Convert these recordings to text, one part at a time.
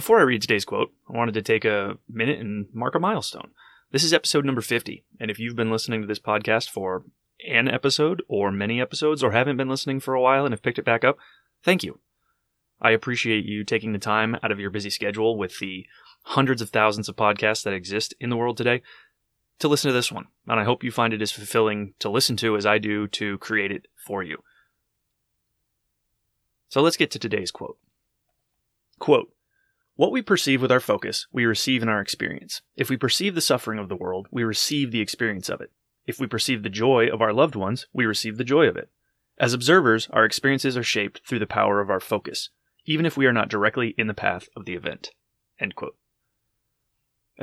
Before I read today's quote, I wanted to take a minute and mark a milestone. This is episode number 50, and if you've been listening to this podcast for an episode or many episodes or haven't been listening for a while and have picked it back up, thank you. I appreciate you taking the time out of your busy schedule with the hundreds of thousands of podcasts that exist in the world today to listen to this one, and I hope you find it as fulfilling to listen to as I do to create it for you. So let's get to today's quote. Quote What we perceive with our focus, we receive in our experience. If we perceive the suffering of the world, we receive the experience of it. If we perceive the joy of our loved ones, we receive the joy of it. As observers, our experiences are shaped through the power of our focus, even if we are not directly in the path of the event. And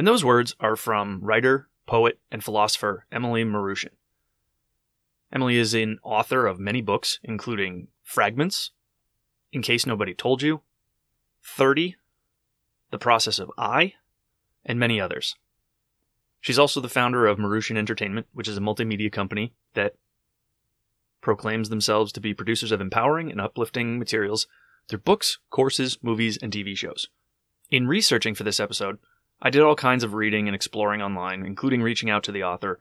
those words are from writer, poet, and philosopher Emily Maroutian. Emily is an author of many books, including Fragments, In Case Nobody Told You, 30, The Process of I, and many others. She's also the founder of Maroutian Entertainment, which is a multimedia company that proclaims themselves to be producers of empowering and uplifting materials through books, courses, movies, and TV shows. In researching for this episode, I did all kinds of reading and exploring online, including reaching out to the author,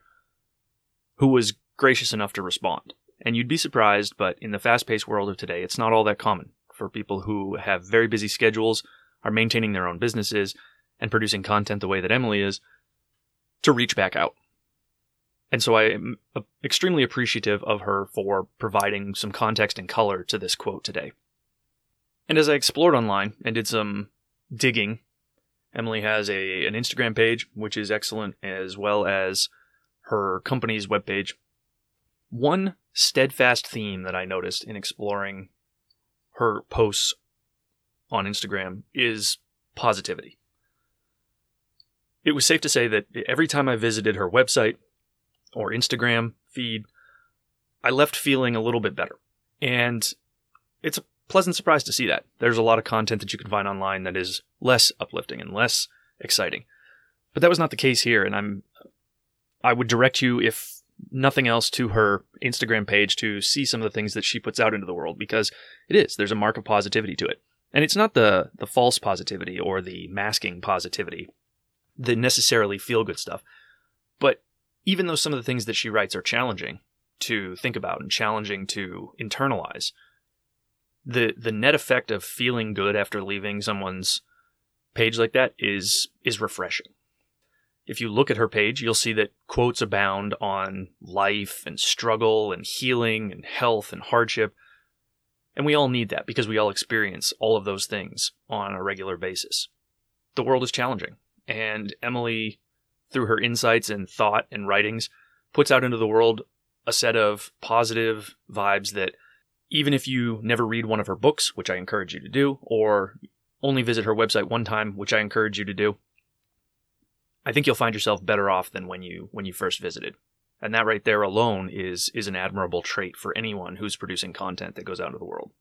who was gracious enough to respond. And you'd be surprised, but in the fast paced world of today, it's not all that common for people who have very busy schedules, are maintaining their own businesses, and producing content the way that Emily is, to reach back out. And so I am uh, extremely appreciative of her for providing some context and color to this quote today. And as I explored online and did some digging, Emily has a an Instagram page, which is excellent, as well as her company's webpage. One steadfast theme that I noticed in exploring her posts on Instagram is positivity. It was safe to say that every time I visited her website or Instagram feed, I left feeling a little bit better. And it's a pleasant surprise to see that. There's a lot of content that you can find online that is less uplifting and less exciting. But that was not the case here, and I'm I would direct you if nothing else to her Instagram page to see some of the things that she puts out into the world because it is there's a mark of positivity to it. And it's not the the false positivity or the masking positivity, the necessarily feel good stuff. But even though some of the things that she writes are challenging to think about and challenging to internalize, the the net effect of feeling good after leaving someone's page like that is is refreshing. If you look at her page, you'll see that quotes abound on life and struggle and healing and health and hardship. And we all need that because we all experience all of those things on a regular basis. The world is challenging, and Emily, through her insights and thought and writings, puts out into the world a set of positive vibes that even if you never read one of her books, which I encourage you to do, or only visit her website one time, which I encourage you to do, I think you'll find yourself better off than when you when you first visited. And that right there alone is is an admirable trait for anyone who's producing content that goes out into the world.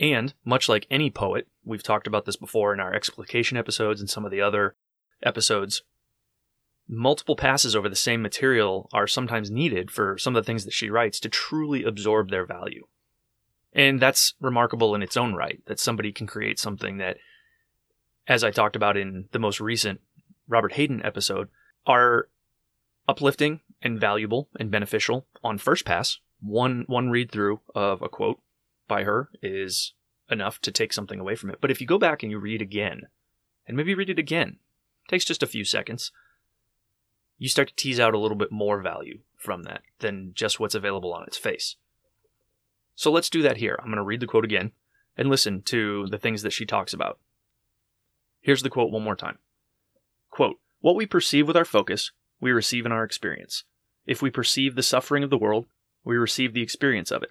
And much like any poet, we've talked about this before in our explication episodes and some of the other episodes, multiple passes over the same material are sometimes needed for some of the things that she writes to truly absorb their value. And that's remarkable in its own right, that somebody can create something that, as I talked about in the most recent Robert Hayden episode, are uplifting and valuable and beneficial on first pass. One one read through of a quote by her is enough to take something away from it. But if you go back and you read again, and maybe read it again, it takes just a few seconds, you start to tease out a little bit more value from that than just what's available on its face. So let's do that here. I'm going to read the quote again and listen to the things that she talks about. Here's the quote one more time. Quote, What we perceive with our focus, we receive in our experience. If we perceive the suffering of the world, we receive the experience of it.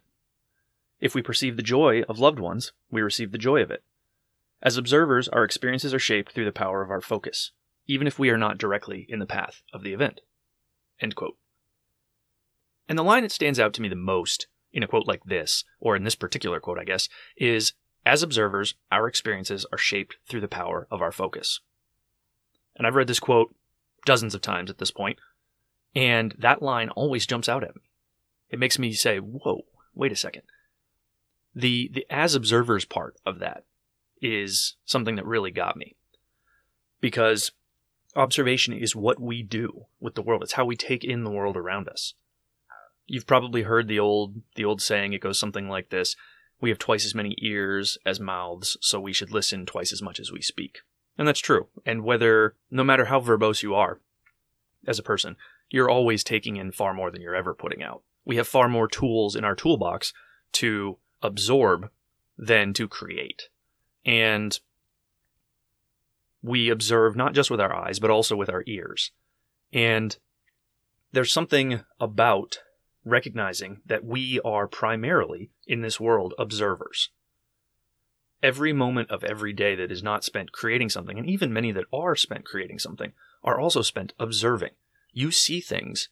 If we perceive the joy of loved ones, we receive the joy of it. As observers, our experiences are shaped through the power of our focus, even if we are not directly in the path of the event. And the line that stands out to me the most in a quote like this, or in this particular quote, I guess, is as observers, our experiences are shaped through the power of our focus. And I've read this quote dozens of times at this point, and that line always jumps out at me. It makes me say, whoa, wait a second. The, the as observers part of that is something that really got me. Because observation is what we do with the world. It's how we take in the world around us. You've probably heard the old the old saying it goes something like this. We have twice as many ears as mouths, so we should listen twice as much as we speak. And that's true. And whether no matter how verbose you are as a person, you're always taking in far more than you're ever putting out. We have far more tools in our toolbox to absorb than to create. And we observe not just with our eyes, but also with our ears. And there's something about recognizing that we are primarily in this world observers. Every moment of every day that is not spent creating something, and even many that are spent creating something, are also spent observing. You see things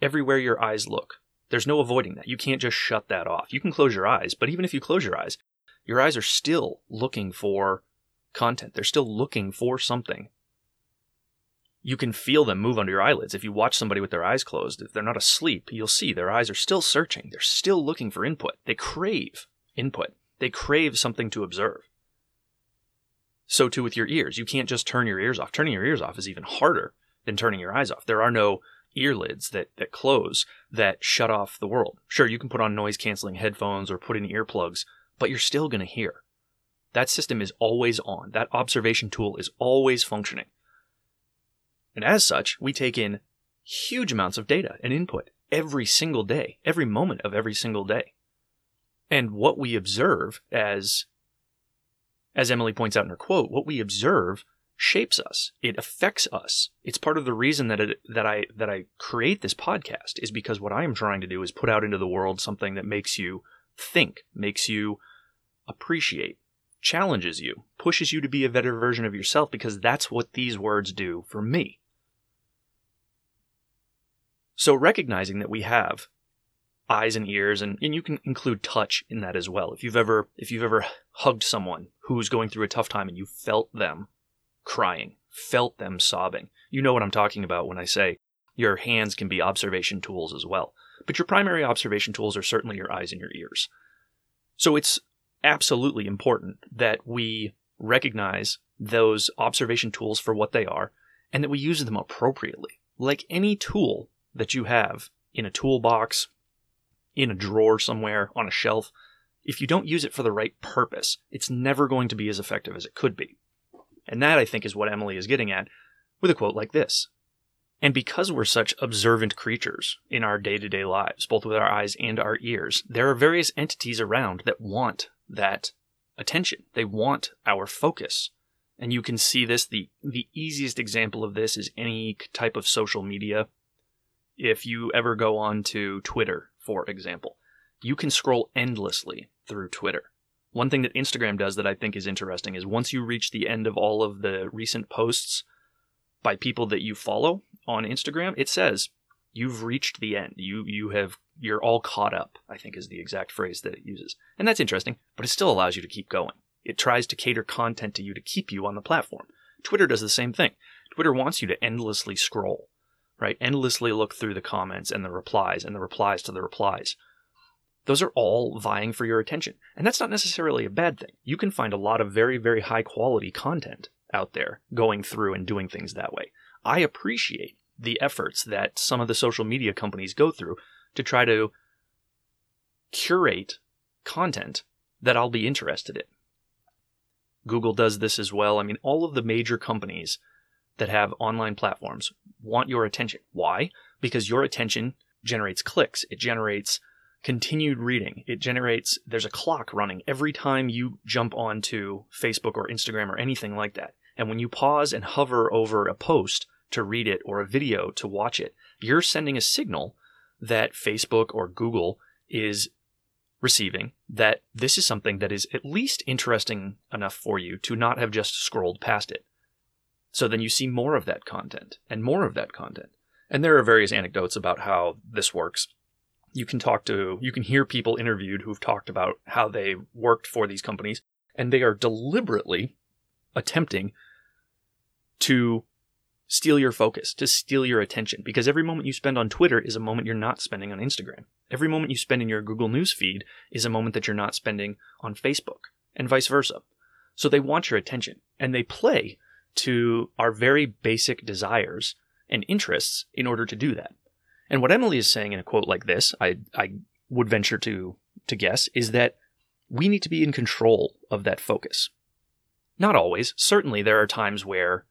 everywhere your eyes look. There's no avoiding that. You can't just shut that off. You can close your eyes, but even if you close your eyes, your eyes are still looking for content. They're still looking for something. You can feel them move under your eyelids. If you watch somebody with their eyes closed, if they're not asleep, you'll see their eyes are still searching. They're still looking for input. They crave input. They crave something to observe. So too with your ears. You can't just turn your ears off. Turning your ears off is even harder than turning your eyes off. There are no earlids that, that close that shut off the world. Sure, you can put on noise canceling headphones or put in earplugs, but you're still going to hear. That system is always on. That observation tool is always functioning. And as such, we take in huge amounts of data and input every single day, every moment of every single day. And what we observe as as Emily points out in her quote, what we observe shapes us. It affects us. It's part of the reason that it, that I that I create this podcast is because what I am trying to do is put out into the world something that makes you think, makes you appreciate, challenges you, pushes you to be a better version of yourself because that's what these words do for me. So recognizing that we have eyes and ears and, and you can include touch in that as well. If you've ever if you've ever hugged someone who's going through a tough time and you felt them crying, felt them sobbing. You know what I'm talking about when I say your hands can be observation tools as well. But your primary observation tools are certainly your eyes and your ears. So it's absolutely important that we recognize those observation tools for what they are and that we use them appropriately. Like any tool that you have in a toolbox, in a drawer somewhere, on a shelf, if you don't use it for the right purpose, it's never going to be as effective as it could be. And that, I think, is what Emily is getting at with a quote like this. And because we're such observant creatures in our day to day lives, both with our eyes and our ears, there are various entities around that want that attention. They want our focus. And you can see this. The, the easiest example of this is any type of social media. If you ever go on to Twitter, for example, you can scroll endlessly through Twitter. One thing that Instagram does that I think is interesting is once you reach the end of all of the recent posts by people that you follow on Instagram, it says you've reached the end. You you have you're all caught up, I think is the exact phrase that it uses. And that's interesting, but it still allows you to keep going. It tries to cater content to you to keep you on the platform. Twitter does the same thing. Twitter wants you to endlessly scroll, right? Endlessly look through the comments and the replies and the replies to the replies. Those are all vying for your attention. And that's not necessarily a bad thing. You can find a lot of very, very high quality content out there going through and doing things that way. I appreciate the efforts that some of the social media companies go through to try to curate content that I'll be interested in. Google does this as well. I mean, all of the major companies that have online platforms want your attention. Why? Because your attention generates clicks, it generates continued reading. It generates, there's a clock running every time you jump onto Facebook or Instagram or anything like that. And when you pause and hover over a post to read it or a video to watch it, you're sending a signal that Facebook or Google is receiving that this is something that is at least interesting enough for you to not have just scrolled past it. So then you see more of that content and more of that content. And there are various anecdotes about how this works. You can talk to, you can hear people interviewed who've talked about how they worked for these companies and they are deliberately attempting to steal your focus, to steal your attention. Because every moment you spend on Twitter is a moment you're not spending on Instagram. Every moment you spend in your Google News feed is a moment that you're not spending on Facebook, and vice versa. So they want your attention, and they play to our very basic desires and interests in order to do that. And what Emily is saying in a quote like this, I, I would venture to, to guess, is that we need to be in control of that focus. Not always. Certainly, there are times where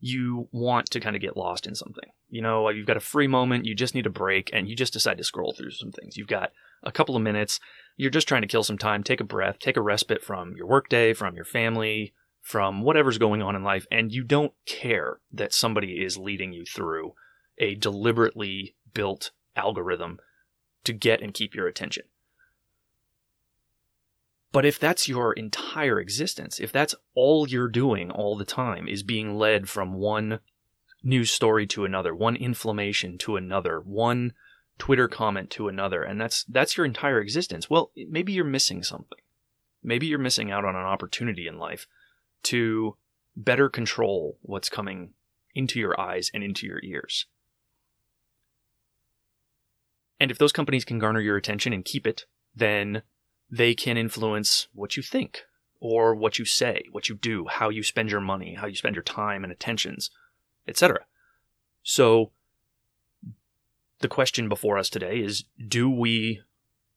you want to kind of get lost in something. You know, you've got a free moment, you just need a break, and you just decide to scroll through some things. You've got a couple of minutes, you're just trying to kill some time, take a breath, take a respite from your workday, from your family, from whatever's going on in life, and you don't care that somebody is leading you through a deliberately built algorithm to get and keep your attention. But if that's your entire existence, if that's all you're doing all the time is being led from one news story to another, one inflammation to another, one Twitter comment to another, and that's that's your entire existence, well, maybe you're missing something. Maybe you're missing out on an opportunity in life to better control what's coming into your eyes and into your ears. And if those companies can garner your attention and keep it, then they can influence what you think or what you say, what you do, how you spend your money, how you spend your time and attentions, etc. So the question before us today is do we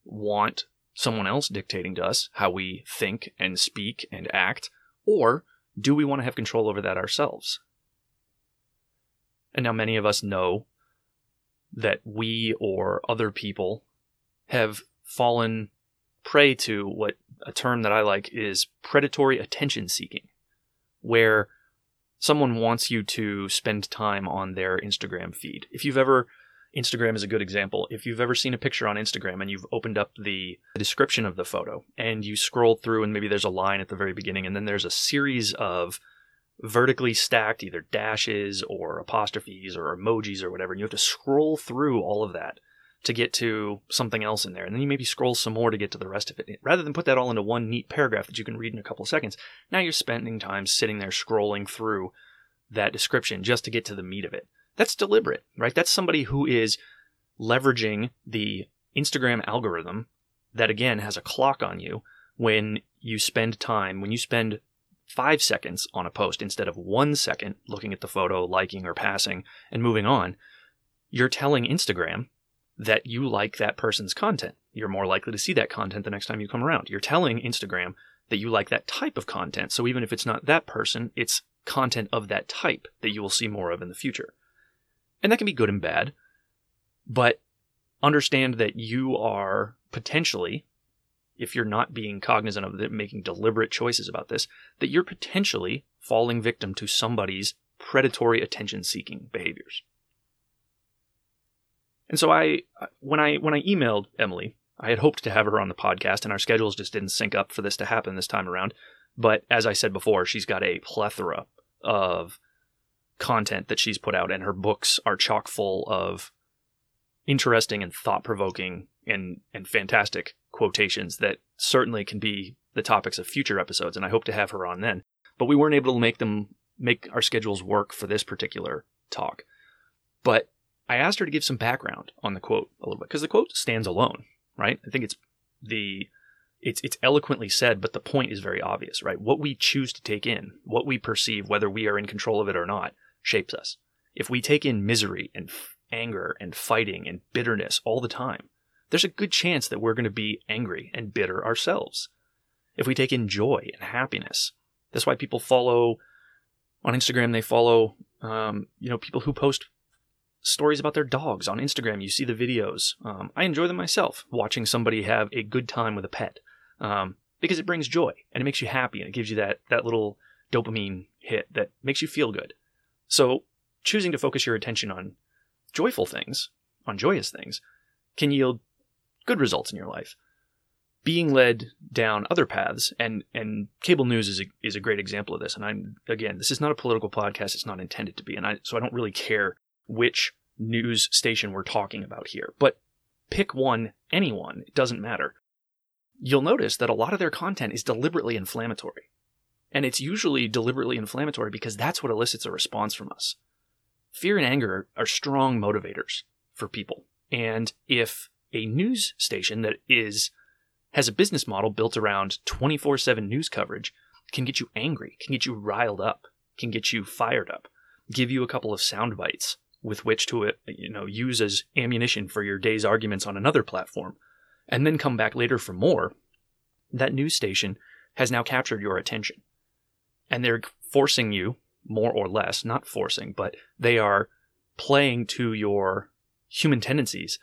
want someone else dictating to us how we think and speak and act or do we want to have control over that ourselves? And now many of us know that we or other people have fallen prey to what a term that I like is predatory attention seeking, where someone wants you to spend time on their Instagram feed. If you've ever Instagram is a good example. If you've ever seen a picture on Instagram and you've opened up the description of the photo and you scroll through and maybe there's a line at the very beginning and then there's a series of vertically stacked either dashes or apostrophes or emojis or whatever and you have to scroll through all of that to get to something else in there. And then you maybe scroll some more to get to the rest of it. Rather than put that all into one neat paragraph that you can read in a couple of seconds, now you're spending time sitting there scrolling through that description just to get to the meat of it. That's deliberate, right? That's somebody who is leveraging the Instagram algorithm that again has a clock on you when you spend time, when you spend five seconds on a post instead of one second looking at the photo, liking or passing and moving on, you're telling Instagram that you like that person's content. You're more likely to see that content the next time you come around. You're telling Instagram that you like that type of content. So even if it's not that person, it's content of that type that you will see more of in the future. And that can be good and bad, but understand that you are potentially, if you're not being cognizant of it, making deliberate choices about this, that you're potentially falling victim to somebody's predatory attention seeking behaviors. And so I, when I when I emailed Emily, I had hoped to have her on the podcast, and our schedules just didn't sync up for this to happen this time around. But as I said before, she's got a plethora of content that she's put out, and her books are chock full of interesting and thought provoking and and fantastic quotations that certainly can be the topics of future episodes. And I hope to have her on then. But we weren't able to make them make our schedules work for this particular talk. But I asked her to give some background on the quote a little bit because the quote stands alone, right? I think it's the it's it's eloquently said, but the point is very obvious, right? What we choose to take in, what we perceive, whether we are in control of it or not, shapes us. If we take in misery and f- anger and fighting and bitterness all the time, there's a good chance that we're going to be angry and bitter ourselves. If we take in joy and happiness, that's why people follow on Instagram. They follow, um, you know, people who post stories about their dogs on Instagram. You see the videos. Um, I enjoy them myself, watching somebody have a good time with a pet, um, because it brings joy and it makes you happy and it gives you that that little dopamine hit that makes you feel good. So choosing to focus your attention on joyful things, on joyous things, can yield good results in your life. being led down other paths and and cable news is a, is a great example of this. And i'm again this is not a political podcast. It's not intended to be. And i so i don't really care which news station we're talking about here. But pick one anyone it doesn't matter. You'll notice that a lot of their content is deliberately inflammatory. And it's usually deliberately inflammatory because that's what elicits a response from us. Fear and anger are strong motivators for people. And if a news station that is has a business model built around 24/7 news coverage can get you angry, can get you riled up, can get you fired up, give you a couple of sound bites with which to you know use as ammunition for your day's arguments on another platform and then come back later for more. That news station has now captured your attention. And they're forcing you more or less, not forcing, but they are playing to your human tendencies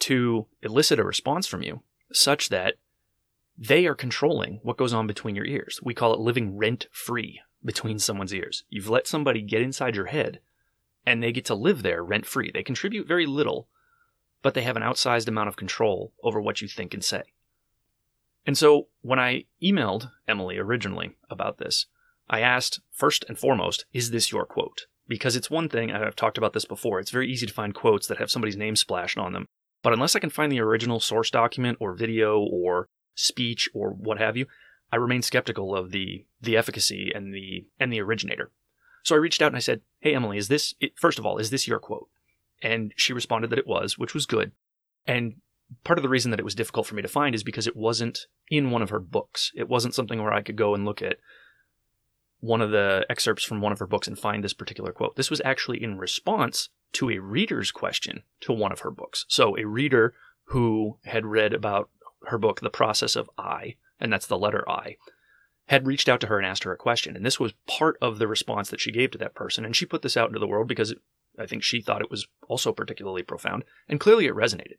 to elicit a response from you such that they are controlling what goes on between your ears. We call it living rent free between someone's ears. You've let somebody get inside your head and they get to live there rent free. They contribute very little, but they have an outsized amount of control over what you think and say. And so when I emailed Emily originally about this, I asked first and foremost, is this your quote? Because it's one thing, and I've talked about this before, it's very easy to find quotes that have somebody's name splashed on them. But unless I can find the original source document or video or speech or what have you, I remain skeptical of the the efficacy and the and the originator. So I reached out and I said, "Hey Emily, is this first of all, is this your quote?" And she responded that it was, which was good. And part of the reason that it was difficult for me to find is because it wasn't in one of her books. It wasn't something where I could go and look at one of the excerpts from one of her books and find this particular quote. This was actually in response to a reader's question to one of her books. So a reader who had read about her book, The Process of I, and that's the letter I, had reached out to her and asked her a question. And this was part of the response that she gave to that person. And she put this out into the world because I think she thought it was also particularly profound. And clearly it resonated.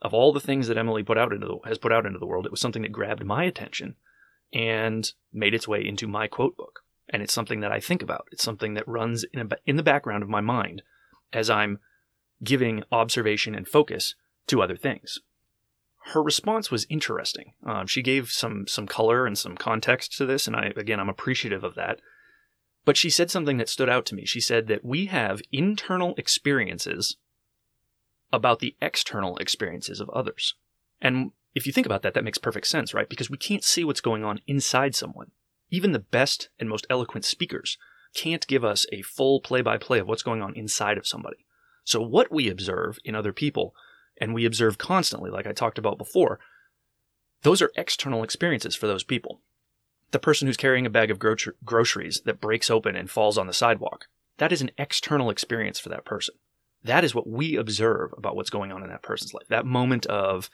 Of all the things that Emily put out into the, has put out into the world, it was something that grabbed my attention and made its way into my quote book. And it's something that I think about. It's something that runs in, a, in the background of my mind as I'm giving observation and focus to other things her response was interesting. Um, she gave some some color and some context to this, and I again I'm appreciative of that. But she said something that stood out to me. She said that we have internal experiences about the external experiences of others. And if you think about that, that makes perfect sense, right? Because we can't see what's going on inside someone. Even the best and most eloquent speakers can't give us a full play by play of what's going on inside of somebody. So, what we observe in other people and we observe constantly, like I talked about before, those are external experiences for those people. The person who's carrying a bag of gro- groceries that breaks open and falls on the sidewalk, that is an external experience for that person. That is what we observe about what's going on in that person's life. That moment of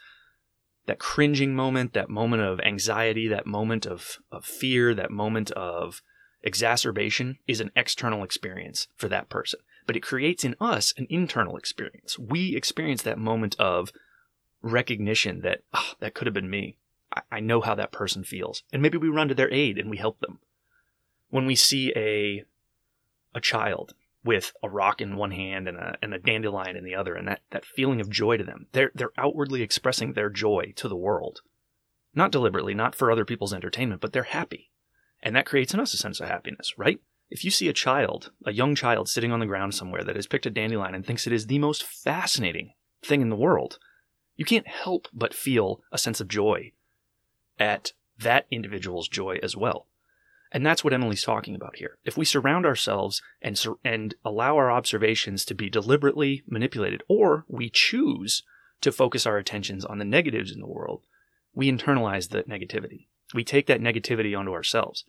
that cringing moment, that moment of anxiety, that moment of, of fear, that moment of exacerbation is an external experience for that person but it creates in us an internal experience. We experience that moment of recognition that, oh, that could have been me. I, I know how that person feels. And maybe we run to their aid and we help them. When we see a, a child with a rock in one hand and a, and a dandelion in the other, and that, that feeling of joy to them, they're, they're outwardly expressing their joy to the world. Not deliberately, not for other people's entertainment, but they're happy. And that creates in us a sense of happiness, right? If you see a child, a young child sitting on the ground somewhere that has picked a dandelion and thinks it is the most fascinating thing in the world, you can't help but feel a sense of joy at that individual's joy as well. And that's what Emily's talking about here. If we surround ourselves and sur- and allow our observations to be deliberately manipulated or we choose to focus our attentions on the negatives in the world, we internalize the negativity. We take that negativity onto ourselves.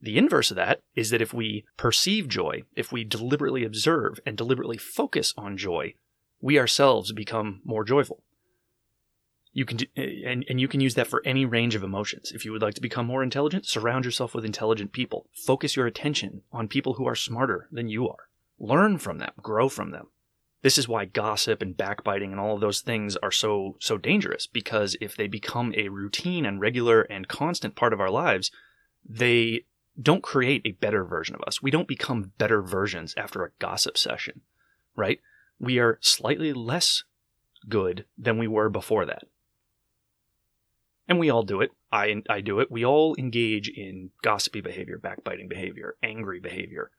The inverse of that is that if we perceive joy, if we deliberately observe and deliberately focus on joy, we ourselves become more joyful. You can do, eh, and, and you can use that for any range of emotions. If you would like to become more intelligent, surround yourself with intelligent people. Focus your attention on people who are smarter than you are. Learn from them, grow from them. This is why gossip and backbiting and all of those things are so so dangerous because if they become a routine and regular and constant part of our lives, they don't create a better version of us. We don't become better versions after a gossip session, right? We are slightly less good than we were before that. And we all do it. I, I do it. We all engage in gossipy behavior, backbiting behavior, angry behavior.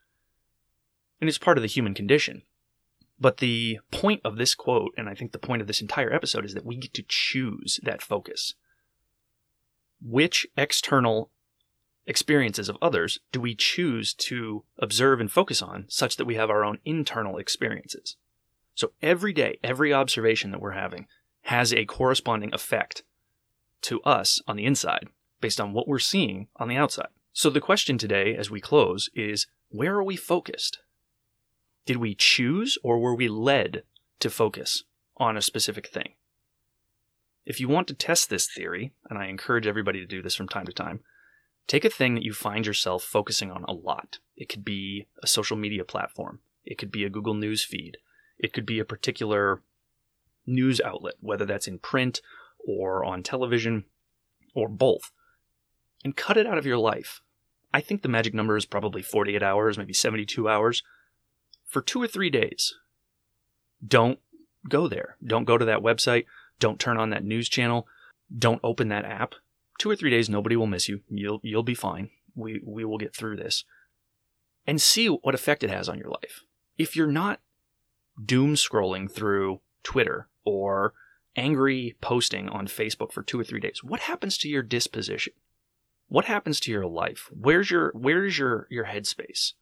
And it's part of the human condition. But the point of this quote, and I think the point of this entire episode, is that we get to choose that focus. Which external experiences of others do we choose to observe and focus on such that we have our own internal experiences? So every day, every observation that we're having has a corresponding effect to us on the inside based on what we're seeing on the outside. So the question today as we close is where are we focused? Did we choose or were we led to focus on a specific thing? If you want to test this theory, and I encourage everybody to do this from time to time, take a thing that you find yourself focusing on a lot. It could be a social media platform, it could be a Google News feed, it could be a particular news outlet, whether that's in print or on television or both, and cut it out of your life. I think the magic number is probably 48 hours, maybe 72 hours, for two or three days. Don't go there. Don't go to that website. Don't turn on that news channel. Don't open that app. Two or three days, nobody will miss you. You'll you'll be fine. We we will get through this. And see what effect it has on your life. If you're not doom scrolling through Twitter or angry posting on Facebook for two or three days, what happens to your disposition? What happens to your life? Where's your where's your your headspace?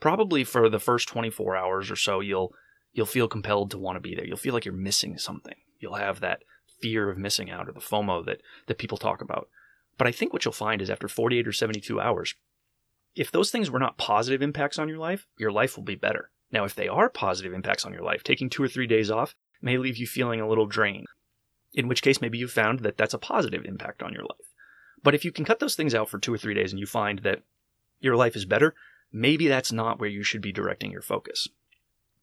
Probably for the first 24 hours or so, you'll you'll feel compelled to want to be there. You'll feel like you're missing something. You'll have that fear of missing out or the FOMO that that people talk about. But I think what you'll find is after 48 or 72 hours, if those things were not positive impacts on your life, your life will be better. Now, if they are positive impacts on your life, taking two or three days off may leave you feeling a little drained, in which case maybe you've found that that's a positive impact on your life. But if you can cut those things out for two or three days and you find that your life is better, maybe that's not where you should be directing your focus.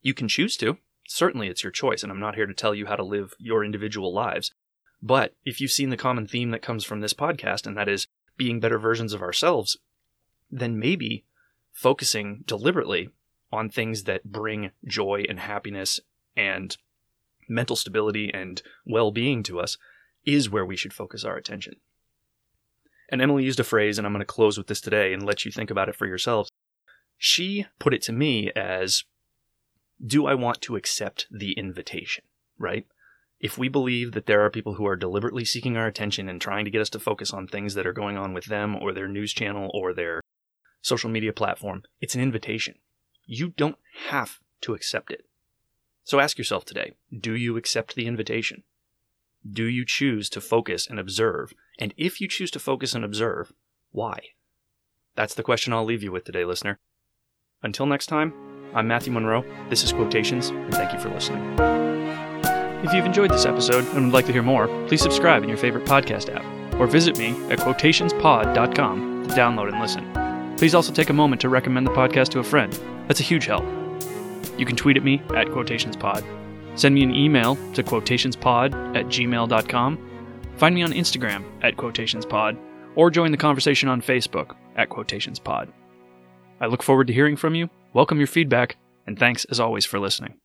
You can choose to. Certainly, it's your choice, and I'm not here to tell you how to live your individual lives. But if you've seen the common theme that comes from this podcast, and that is being better versions of ourselves, then maybe focusing deliberately on things that bring joy and happiness and mental stability and well being to us is where we should focus our attention. And Emily used a phrase, and I'm going to close with this today and let you think about it for yourselves. She put it to me as Do I want to accept the invitation? Right? If we believe that there are people who are deliberately seeking our attention and trying to get us to focus on things that are going on with them or their news channel or their social media platform, it's an invitation. You don't have to accept it. So ask yourself today do you accept the invitation? Do you choose to focus and observe? And if you choose to focus and observe, why? That's the question I'll leave you with today, listener. Until next time, I'm Matthew Monroe. This is Quotations, and thank you for listening. If you've enjoyed this episode and would like to hear more, please subscribe in your favorite podcast app or visit me at quotationspod.com to download and listen. Please also take a moment to recommend the podcast to a friend. That's a huge help. You can tweet at me at quotationspod. Send me an email to quotationspod at gmail.com. Find me on Instagram at quotationspod or join the conversation on Facebook at quotationspod. I look forward to hearing from you, welcome your feedback, and thanks as always for listening.